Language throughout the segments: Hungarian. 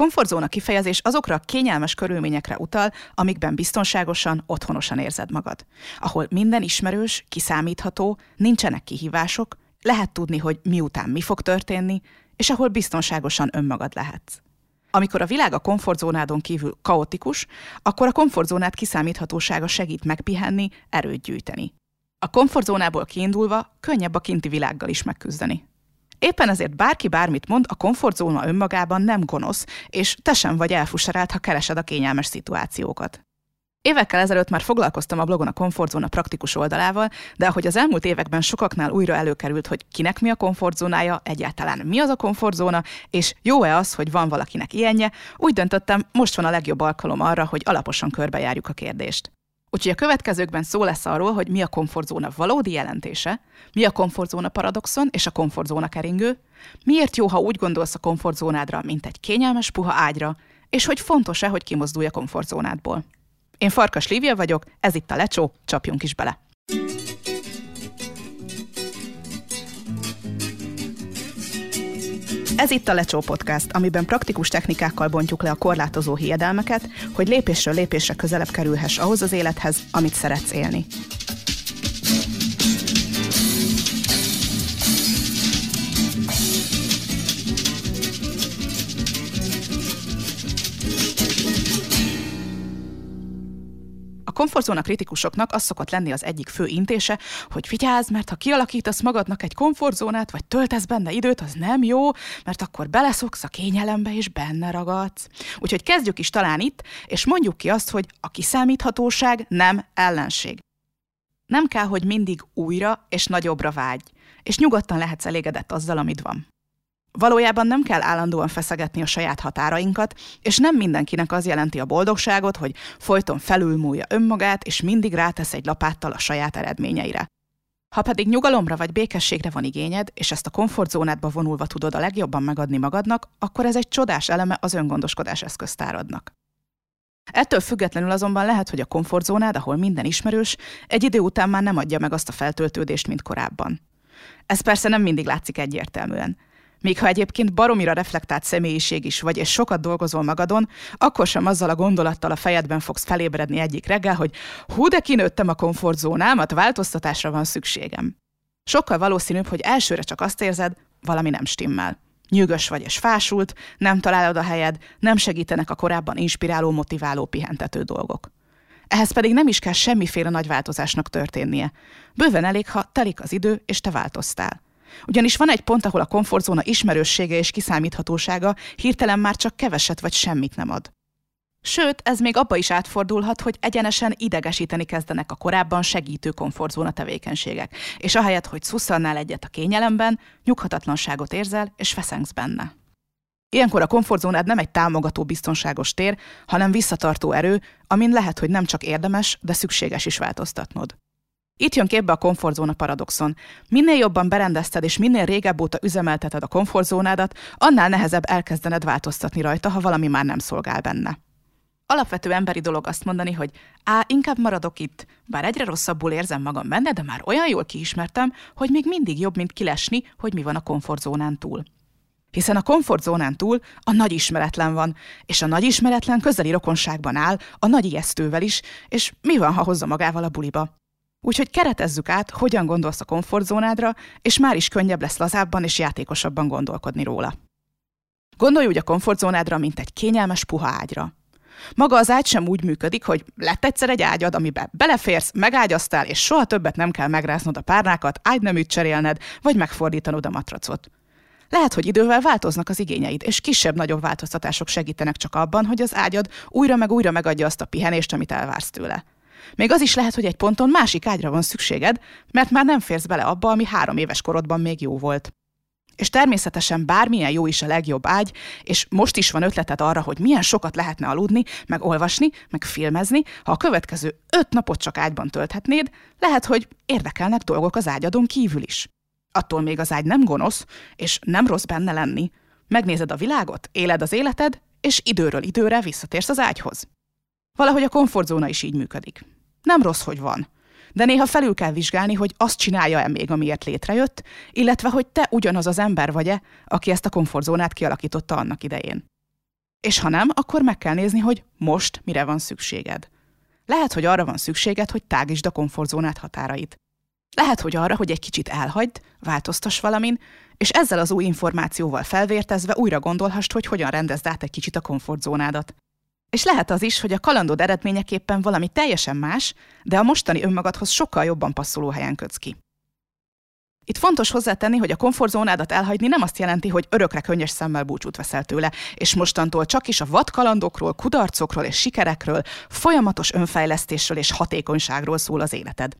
komfortzóna kifejezés azokra a kényelmes körülményekre utal, amikben biztonságosan, otthonosan érzed magad. Ahol minden ismerős, kiszámítható, nincsenek kihívások, lehet tudni, hogy miután mi fog történni, és ahol biztonságosan önmagad lehetsz. Amikor a világ a komfortzónádon kívül kaotikus, akkor a komfortzónát kiszámíthatósága segít megpihenni, erőt gyűjteni. A komfortzónából kiindulva könnyebb a kinti világgal is megküzdeni. Éppen ezért bárki bármit mond, a komfortzóna önmagában nem gonosz, és te sem vagy elfuserált, ha keresed a kényelmes szituációkat. Évekkel ezelőtt már foglalkoztam a blogon a komfortzóna praktikus oldalával, de ahogy az elmúlt években sokaknál újra előkerült, hogy kinek mi a komfortzónája, egyáltalán mi az a komfortzóna, és jó-e az, hogy van valakinek ilyenje, úgy döntöttem, most van a legjobb alkalom arra, hogy alaposan körbejárjuk a kérdést. Úgyhogy a következőkben szó lesz arról, hogy mi a komfortzóna valódi jelentése, mi a komfortzóna paradoxon és a komfortzóna keringő, miért jó, ha úgy gondolsz a komfortzónádra, mint egy kényelmes puha ágyra, és hogy fontos-e, hogy kimozdulj a komfortzónádból. Én Farkas Lívia vagyok, ez itt a Lecsó, csapjunk is bele! Ez itt a Lecsó Podcast, amiben praktikus technikákkal bontjuk le a korlátozó hiedelmeket, hogy lépésről lépésre közelebb kerülhess ahhoz az élethez, amit szeretsz élni. Komfortzóna kritikusoknak az szokott lenni az egyik fő intése, hogy figyelz, mert ha kialakítasz magadnak egy komfortzónát, vagy töltesz benne időt, az nem jó, mert akkor beleszoksz a kényelembe, és benne ragadsz. Úgyhogy kezdjük is talán itt, és mondjuk ki azt, hogy a kiszámíthatóság nem ellenség. Nem kell, hogy mindig újra és nagyobbra vágy, és nyugodtan lehetsz elégedett azzal, amit van. Valójában nem kell állandóan feszegetni a saját határainkat, és nem mindenkinek az jelenti a boldogságot, hogy folyton felülmúlja önmagát, és mindig rátesz egy lapáttal a saját eredményeire. Ha pedig nyugalomra vagy békességre van igényed, és ezt a komfortzónádba vonulva tudod a legjobban megadni magadnak, akkor ez egy csodás eleme az öngondoskodás eszköztáradnak. Ettől függetlenül azonban lehet, hogy a komfortzónád, ahol minden ismerős, egy idő után már nem adja meg azt a feltöltődést, mint korábban. Ez persze nem mindig látszik egyértelműen – még ha egyébként baromira reflektált személyiség is vagy, és sokat dolgozol magadon, akkor sem azzal a gondolattal a fejedben fogsz felébredni egyik reggel, hogy hú, de kinőttem a komfortzónámat, változtatásra van szükségem. Sokkal valószínűbb, hogy elsőre csak azt érzed, valami nem stimmel. Nyűgös vagy és fásult, nem találod a helyed, nem segítenek a korábban inspiráló, motiváló, pihentető dolgok. Ehhez pedig nem is kell semmiféle nagy változásnak történnie. Bőven elég, ha telik az idő, és te változtál. Ugyanis van egy pont, ahol a komfortzóna ismerőssége és kiszámíthatósága hirtelen már csak keveset vagy semmit nem ad. Sőt, ez még abba is átfordulhat, hogy egyenesen idegesíteni kezdenek a korábban segítő komfortzóna tevékenységek, és ahelyett, hogy szusszannál egyet a kényelemben, nyughatatlanságot érzel és feszengsz benne. Ilyenkor a komfortzónád nem egy támogató biztonságos tér, hanem visszatartó erő, amin lehet, hogy nem csak érdemes, de szükséges is változtatnod. Itt jön képbe a komfortzóna paradoxon. Minél jobban berendezted és minél régebb óta üzemelteted a komfortzónádat, annál nehezebb elkezdened változtatni rajta, ha valami már nem szolgál benne. Alapvető emberi dolog azt mondani, hogy á, inkább maradok itt, bár egyre rosszabbul érzem magam benne, de már olyan jól kiismertem, hogy még mindig jobb, mint kilesni, hogy mi van a komfortzónán túl. Hiszen a komfortzónán túl a nagy ismeretlen van, és a nagy ismeretlen közeli rokonságban áll a nagy ijesztővel is, és mi van, ha hozza magával a buliba? Úgyhogy keretezzük át, hogyan gondolsz a komfortzónádra, és már is könnyebb lesz lazábban és játékosabban gondolkodni róla. Gondolj úgy a komfortzónádra, mint egy kényelmes puha ágyra. Maga az ágy sem úgy működik, hogy lett egyszer egy ágyad, amiben beleférsz, megágyaztál, és soha többet nem kell megráznod a párnákat, ágyneműt cserélned, vagy megfordítanod a matracot. Lehet, hogy idővel változnak az igényeid, és kisebb-nagyobb változtatások segítenek csak abban, hogy az ágyad újra meg újra megadja azt a pihenést, amit elvársz tőle. Még az is lehet, hogy egy ponton másik ágyra van szükséged, mert már nem férsz bele abba, ami három éves korodban még jó volt. És természetesen bármilyen jó is a legjobb ágy, és most is van ötleted arra, hogy milyen sokat lehetne aludni, meg olvasni, meg filmezni, ha a következő öt napot csak ágyban tölthetnéd, lehet, hogy érdekelnek dolgok az ágyadon kívül is. Attól még az ágy nem gonosz, és nem rossz benne lenni. Megnézed a világot, éled az életed, és időről időre visszatérsz az ágyhoz. Valahogy a komfortzóna is így működik. Nem rossz, hogy van. De néha felül kell vizsgálni, hogy azt csinálja-e még, amiért létrejött, illetve hogy te ugyanaz az ember vagy-e, aki ezt a komfortzónát kialakította annak idején. És ha nem, akkor meg kell nézni, hogy most mire van szükséged. Lehet, hogy arra van szükséged, hogy tágítsd a komfortzónát határait. Lehet, hogy arra, hogy egy kicsit elhagyd, változtass valamin, és ezzel az új információval felvértezve újra gondolhast, hogy hogyan rendezd át egy kicsit a komfortzónádat. És lehet az is, hogy a kalandod eredményeképpen valami teljesen más, de a mostani önmagadhoz sokkal jobban passzoló helyen kötsz ki. Itt fontos hozzátenni, hogy a komfortzónádat elhagyni nem azt jelenti, hogy örökre könnyes szemmel búcsút veszel tőle, és mostantól csak is a vadkalandokról, kudarcokról és sikerekről, folyamatos önfejlesztésről és hatékonyságról szól az életed.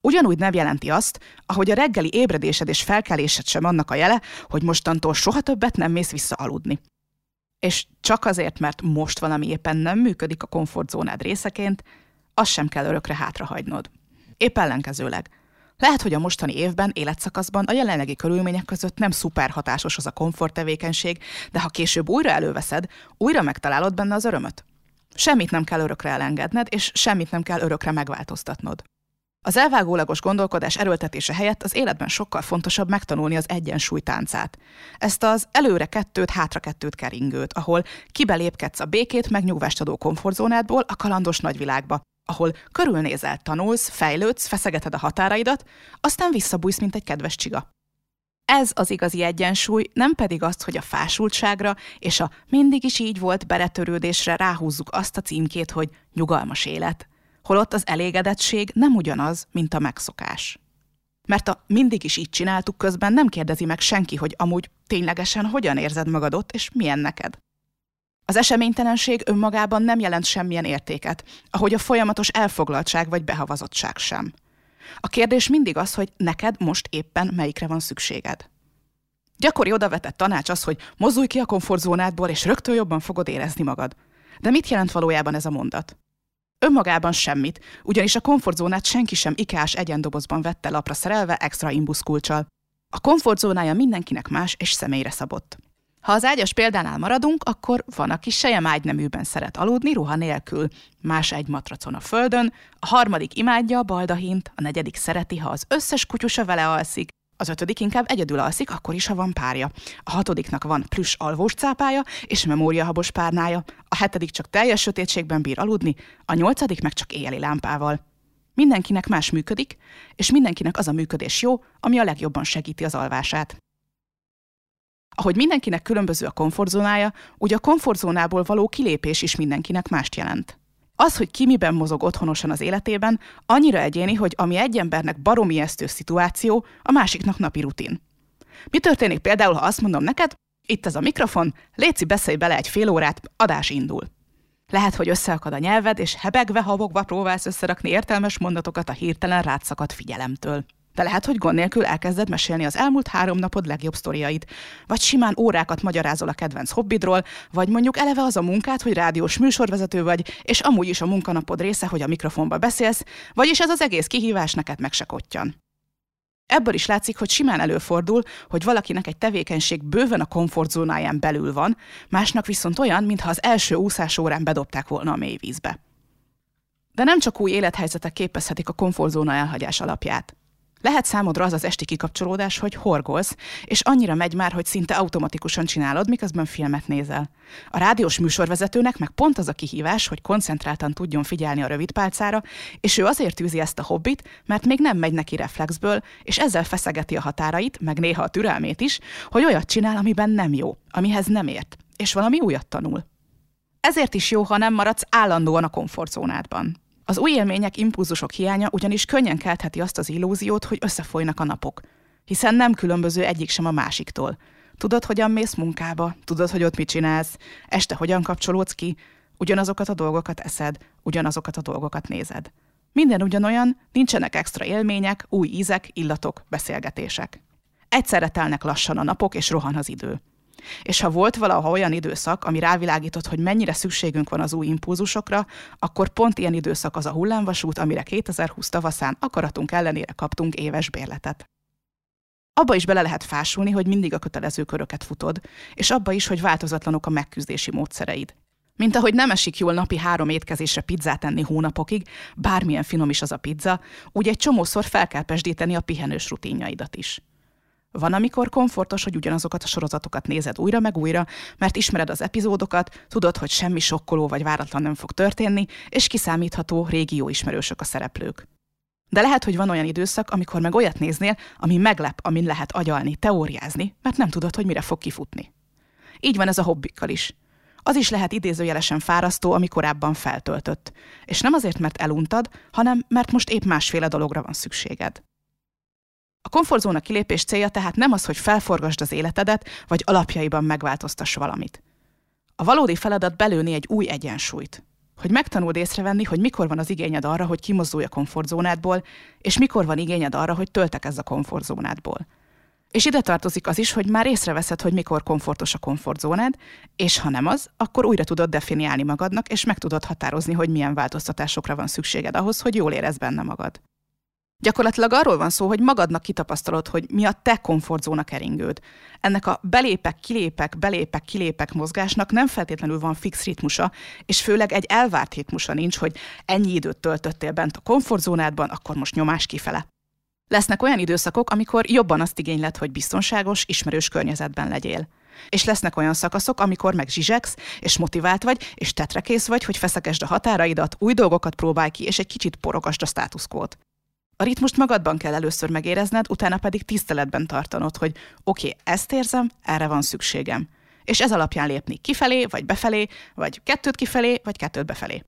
Ugyanúgy nem jelenti azt, ahogy a reggeli ébredésed és felkelésed sem annak a jele, hogy mostantól soha többet nem mész vissza aludni. És csak azért, mert most valami éppen nem működik a komfortzónád részeként, azt sem kell örökre hátrahagynod. Épp ellenkezőleg – lehet, hogy a mostani évben, életszakaszban a jelenlegi körülmények között nem szuper hatásos az a komfort tevékenység, de ha később újra előveszed, újra megtalálod benne az örömöt. Semmit nem kell örökre elengedned, és semmit nem kell örökre megváltoztatnod. Az elvágólagos gondolkodás erőltetése helyett az életben sokkal fontosabb megtanulni az egyensúly táncát. Ezt az előre kettőt, hátra kettőt keringőt, ahol kibelépkedsz a békét megnyugvást adó komfortzónádból a kalandos nagyvilágba, ahol körülnézel, tanulsz, fejlődsz, feszegeted a határaidat, aztán visszabújsz, mint egy kedves csiga. Ez az igazi egyensúly, nem pedig azt, hogy a fásultságra és a mindig is így volt beretörődésre ráhúzzuk azt a címkét, hogy nyugalmas élet. Holott az elégedettség nem ugyanaz, mint a megszokás. Mert a mindig is így csináltuk közben nem kérdezi meg senki, hogy amúgy ténylegesen hogyan érzed magad ott, és milyen neked. Az eseménytelenség önmagában nem jelent semmilyen értéket, ahogy a folyamatos elfoglaltság vagy behavazottság sem. A kérdés mindig az, hogy neked most éppen melyikre van szükséged. Gyakori odavetett tanács az, hogy mozdulj ki a komfortzónádból, és rögtön jobban fogod érezni magad. De mit jelent valójában ez a mondat? Önmagában semmit, ugyanis a komfortzónát senki sem ikás egyendobozban vette lapra szerelve extra imbuszkulcsal. A komfortzónája mindenkinek más és személyre szabott. Ha az ágyas példánál maradunk, akkor van, aki ágyneműben szeret aludni ruha nélkül, más egy matracon a földön, a harmadik imádja a baldahint, a negyedik szereti, ha az összes kutyusa vele alszik, az ötödik inkább egyedül alszik, akkor is, ha van párja. A hatodiknak van plüss alvós cápája és memóriahabos párnája. A hetedik csak teljes sötétségben bír aludni, a nyolcadik meg csak éjjeli lámpával. Mindenkinek más működik, és mindenkinek az a működés jó, ami a legjobban segíti az alvását. Ahogy mindenkinek különböző a komfortzónája, úgy a komfortzónából való kilépés is mindenkinek mást jelent. Az, hogy ki miben mozog otthonosan az életében, annyira egyéni, hogy ami egy embernek baromi esztő szituáció, a másiknak napi rutin. Mi történik például, ha azt mondom neked, itt ez a mikrofon, léci beszélj bele egy fél órát, adás indul. Lehet, hogy összeakad a nyelved, és hebegve, habogva próbálsz összerakni értelmes mondatokat a hirtelen rátszakadt figyelemtől. De lehet, hogy gond nélkül elkezded mesélni az elmúlt három napod legjobb sztoriait, vagy simán órákat magyarázol a kedvenc hobbidról, vagy mondjuk eleve az a munkát, hogy rádiós műsorvezető vagy, és amúgy is a munkanapod része, hogy a mikrofonba beszélsz, vagyis ez az egész kihívás neked meg se kottyan. Ebből is látszik, hogy simán előfordul, hogy valakinek egy tevékenység bőven a komfortzónáján belül van, másnak viszont olyan, mintha az első úszás órán bedobták volna a mélyvízbe. De nem csak új élethelyzetek képezhetik a komfortzóna elhagyás alapját. Lehet számodra az az esti kikapcsolódás, hogy horgolsz, és annyira megy már, hogy szinte automatikusan csinálod, miközben filmet nézel. A rádiós műsorvezetőnek meg pont az a kihívás, hogy koncentráltan tudjon figyelni a rövid pálcára, és ő azért űzi ezt a hobbit, mert még nem megy neki reflexből, és ezzel feszegeti a határait, meg néha a türelmét is, hogy olyat csinál, amiben nem jó, amihez nem ért, és valami újat tanul. Ezért is jó, ha nem maradsz állandóan a komfortzónádban. Az új élmények, impulzusok hiánya ugyanis könnyen keltheti azt az illúziót, hogy összefolynak a napok. Hiszen nem különböző egyik sem a másiktól. Tudod, hogyan mész munkába, tudod, hogy ott mit csinálsz, este hogyan kapcsolódsz ki, ugyanazokat a dolgokat eszed, ugyanazokat a dolgokat nézed. Minden ugyanolyan, nincsenek extra élmények, új ízek, illatok, beszélgetések. Egyszerre telnek lassan a napok, és rohan az idő. És ha volt valaha olyan időszak, ami rávilágított, hogy mennyire szükségünk van az új impulzusokra, akkor pont ilyen időszak az a hullámvasút, amire 2020 tavaszán akaratunk ellenére kaptunk éves bérletet. Abba is bele lehet fásulni, hogy mindig a kötelező köröket futod, és abba is, hogy változatlanok a megküzdési módszereid. Mint ahogy nem esik jól napi három étkezésre pizzát enni hónapokig, bármilyen finom is az a pizza, úgy egy csomószor fel kell pesdíteni a pihenős rutinjaidat is. Van, amikor komfortos, hogy ugyanazokat a sorozatokat nézed újra meg újra, mert ismered az epizódokat, tudod, hogy semmi sokkoló vagy váratlan nem fog történni, és kiszámítható, régi jó ismerősök a szereplők. De lehet, hogy van olyan időszak, amikor meg olyat néznél, ami meglep, amin lehet agyalni, teóriázni, mert nem tudod, hogy mire fog kifutni. Így van ez a hobbikkal is. Az is lehet idézőjelesen fárasztó, ami korábban feltöltött. És nem azért, mert eluntad, hanem mert most épp másféle dologra van szükséged. A komfortzóna kilépés célja tehát nem az, hogy felforgasd az életedet, vagy alapjaiban megváltoztass valamit. A valódi feladat belőni egy új egyensúlyt. Hogy megtanuld észrevenni, hogy mikor van az igényed arra, hogy kimozdulj a komfortzónádból, és mikor van igényed arra, hogy töltekezz a komfortzónádból. És ide tartozik az is, hogy már észreveszed, hogy mikor komfortos a komfortzónád, és ha nem az, akkor újra tudod definiálni magadnak, és meg tudod határozni, hogy milyen változtatásokra van szükséged ahhoz, hogy jól érezd benne magad. Gyakorlatilag arról van szó, hogy magadnak kitapasztalod, hogy mi a te komfortzóna keringőd. Ennek a belépek, kilépek, belépek, kilépek mozgásnak nem feltétlenül van fix ritmusa, és főleg egy elvárt ritmusa nincs, hogy ennyi időt töltöttél bent a komfortzónádban, akkor most nyomás kifele. Lesznek olyan időszakok, amikor jobban azt igényled, hogy biztonságos, ismerős környezetben legyél. És lesznek olyan szakaszok, amikor meg zsizsegsz, és motivált vagy, és tetrekész vagy, hogy feszekesd a határaidat, új dolgokat próbálj ki, és egy kicsit porogasd a státuszkót. A ritmust magadban kell először megérezned, utána pedig tiszteletben tartanod, hogy oké, okay, ezt érzem, erre van szükségem. És ez alapján lépni kifelé, vagy befelé, vagy kettőt kifelé, vagy kettőt befelé.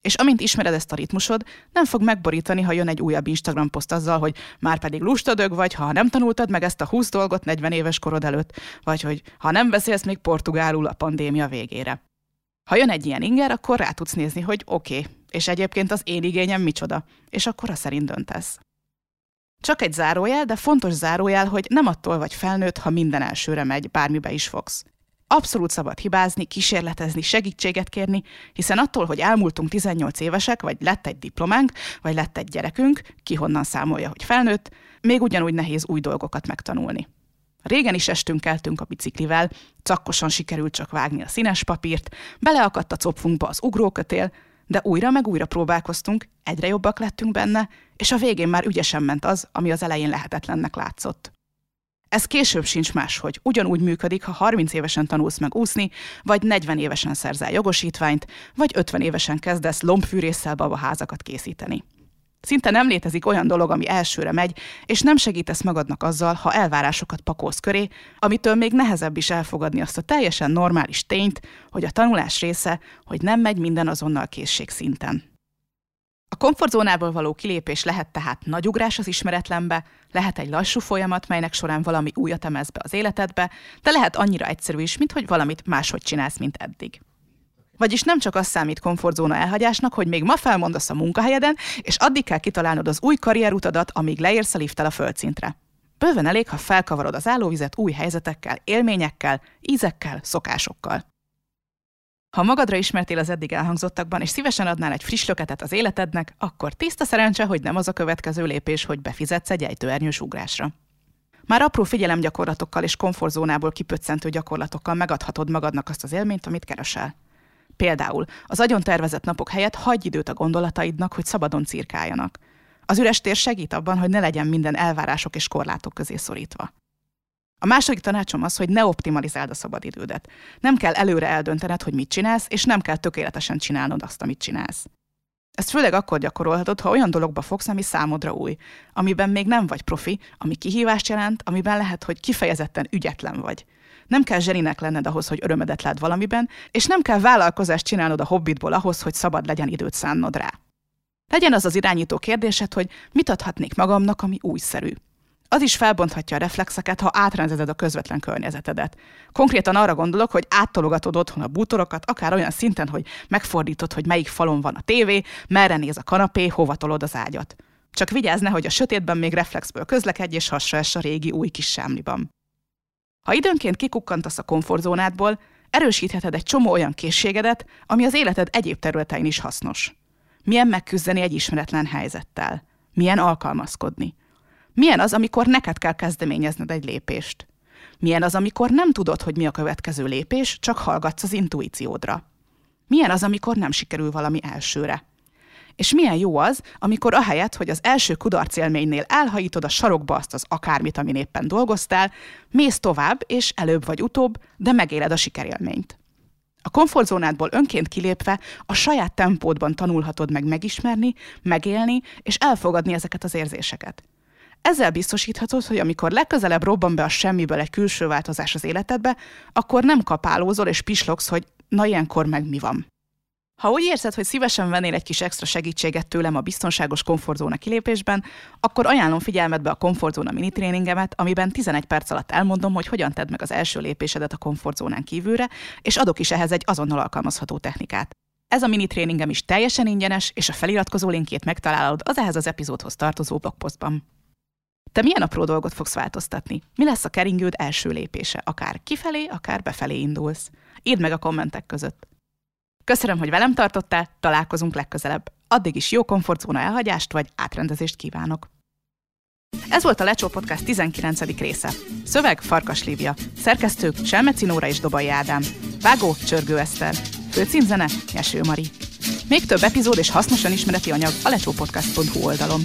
És amint ismered ezt a ritmusod, nem fog megborítani, ha jön egy újabb Instagram poszt azzal, hogy már pedig lustadög vagy, ha nem tanultad meg ezt a 20 dolgot 40 éves korod előtt, vagy hogy ha nem beszélsz még portugálul a pandémia végére. Ha jön egy ilyen inger, akkor rá tudsz nézni, hogy oké, okay, és egyébként az én igényem micsoda, és akkor a szerint döntesz. Csak egy zárójel, de fontos zárójel, hogy nem attól vagy felnőtt, ha minden elsőre megy, bármibe is fogsz. Abszolút szabad hibázni, kísérletezni, segítséget kérni, hiszen attól, hogy elmúltunk 18 évesek, vagy lett egy diplománk, vagy lett egy gyerekünk, ki honnan számolja, hogy felnőtt, még ugyanúgy nehéz új dolgokat megtanulni. Régen is estünk keltünk a biciklivel, cakkosan sikerült csak vágni a színes papírt, beleakadt a copfunkba az ugrókötél, de újra meg újra próbálkoztunk, egyre jobbak lettünk benne, és a végén már ügyesen ment az, ami az elején lehetetlennek látszott. Ez később sincs máshogy. Ugyanúgy működik, ha 30 évesen tanulsz meg úszni, vagy 40 évesen szerzel jogosítványt, vagy 50 évesen kezdesz lombfűrésszel babaházakat készíteni. Szinte nem létezik olyan dolog, ami elsőre megy, és nem segítesz magadnak azzal, ha elvárásokat pakolsz köré, amitől még nehezebb is elfogadni azt a teljesen normális tényt, hogy a tanulás része, hogy nem megy minden azonnal készség szinten. A komfortzónából való kilépés lehet tehát nagy ugrás az ismeretlenbe, lehet egy lassú folyamat, melynek során valami újat emelsz be az életedbe, de lehet annyira egyszerű is, mint hogy valamit máshogy csinálsz, mint eddig. Vagyis nem csak az számít komfortzóna elhagyásnak, hogy még ma felmondasz a munkahelyeden, és addig kell kitalálnod az új karrierutadat, amíg leérsz a lifttel a földszintre. Bőven elég, ha felkavarod az állóvizet új helyzetekkel, élményekkel, ízekkel, szokásokkal. Ha magadra ismertél az eddig elhangzottakban, és szívesen adnál egy friss löketet az életednek, akkor tiszta szerencse, hogy nem az a következő lépés, hogy befizetsz egy ejtőernyős ugrásra. Már apró figyelemgyakorlatokkal és komfortzónából kipöccentő gyakorlatokkal megadhatod magadnak azt az élményt, amit keresel. Például az agyon tervezett napok helyett hagyj időt a gondolataidnak, hogy szabadon cirkáljanak. Az üres tér segít abban, hogy ne legyen minden elvárások és korlátok közé szorítva. A második tanácsom az, hogy ne optimalizáld a szabadidődet. Nem kell előre eldöntened, hogy mit csinálsz, és nem kell tökéletesen csinálnod azt, amit csinálsz. Ezt főleg akkor gyakorolhatod, ha olyan dologba fogsz, ami számodra új, amiben még nem vagy profi, ami kihívást jelent, amiben lehet, hogy kifejezetten ügyetlen vagy. Nem kell zseninek lenned ahhoz, hogy örömedet lát valamiben, és nem kell vállalkozást csinálnod a hobbitból ahhoz, hogy szabad legyen időt szánnod rá. Legyen az az irányító kérdésed, hogy mit adhatnék magamnak, ami újszerű. Az is felbonthatja a reflexeket, ha átrendezed a közvetlen környezetedet. Konkrétan arra gondolok, hogy áttologatod otthon a bútorokat, akár olyan szinten, hogy megfordítod, hogy melyik falon van a tévé, merre néz a kanapé, hova tolod az ágyat. Csak vigyázz ne, hogy a sötétben még reflexből közlekedj és hasra a régi új kis sámliban. Ha időnként kikukkantasz a komfortzónádból, erősítheted egy csomó olyan készségedet, ami az életed egyéb területein is hasznos. Milyen megküzdeni egy ismeretlen helyzettel? Milyen alkalmazkodni? Milyen az, amikor neked kell kezdeményezned egy lépést? Milyen az, amikor nem tudod, hogy mi a következő lépés, csak hallgatsz az intuíciódra? Milyen az, amikor nem sikerül valami elsőre? És milyen jó az, amikor ahelyett, hogy az első kudarcélménynél elhajítod a sarokba azt az akármit, amin éppen dolgoztál, mész tovább, és előbb vagy utóbb, de megéled a sikerélményt. A komfortzónádból önként kilépve a saját tempódban tanulhatod meg megismerni, megélni és elfogadni ezeket az érzéseket. Ezzel biztosíthatod, hogy amikor legközelebb robban be a semmiből egy külső változás az életedbe, akkor nem kapálózol és pislogsz, hogy na ilyenkor meg mi van. Ha úgy érzed, hogy szívesen vennél egy kis extra segítséget tőlem a biztonságos komfortzóna kilépésben, akkor ajánlom figyelmetbe a komfortzóna mini tréningemet, amiben 11 perc alatt elmondom, hogy hogyan tedd meg az első lépésedet a komfortzónán kívülre, és adok is ehhez egy azonnal alkalmazható technikát. Ez a mini tréningem is teljesen ingyenes, és a feliratkozó linkjét megtalálod az ehhez az epizódhoz tartozó blogposztban. Te milyen apró dolgot fogsz változtatni? Mi lesz a keringőd első lépése? Akár kifelé, akár befelé indulsz. Írd meg a kommentek között. Köszönöm, hogy velem tartottál, találkozunk legközelebb. Addig is jó komfortzóna elhagyást vagy átrendezést kívánok. Ez volt a Lecsó Podcast 19. része. Szöveg Farkas Lívia, szerkesztők Selmeci Nóra és Dobai Ádám, vágó Csörgő Eszter, főcímzene Nyeső Mari. Még több epizód és hasznosan ismereti anyag a lecsópodcast.hu oldalon.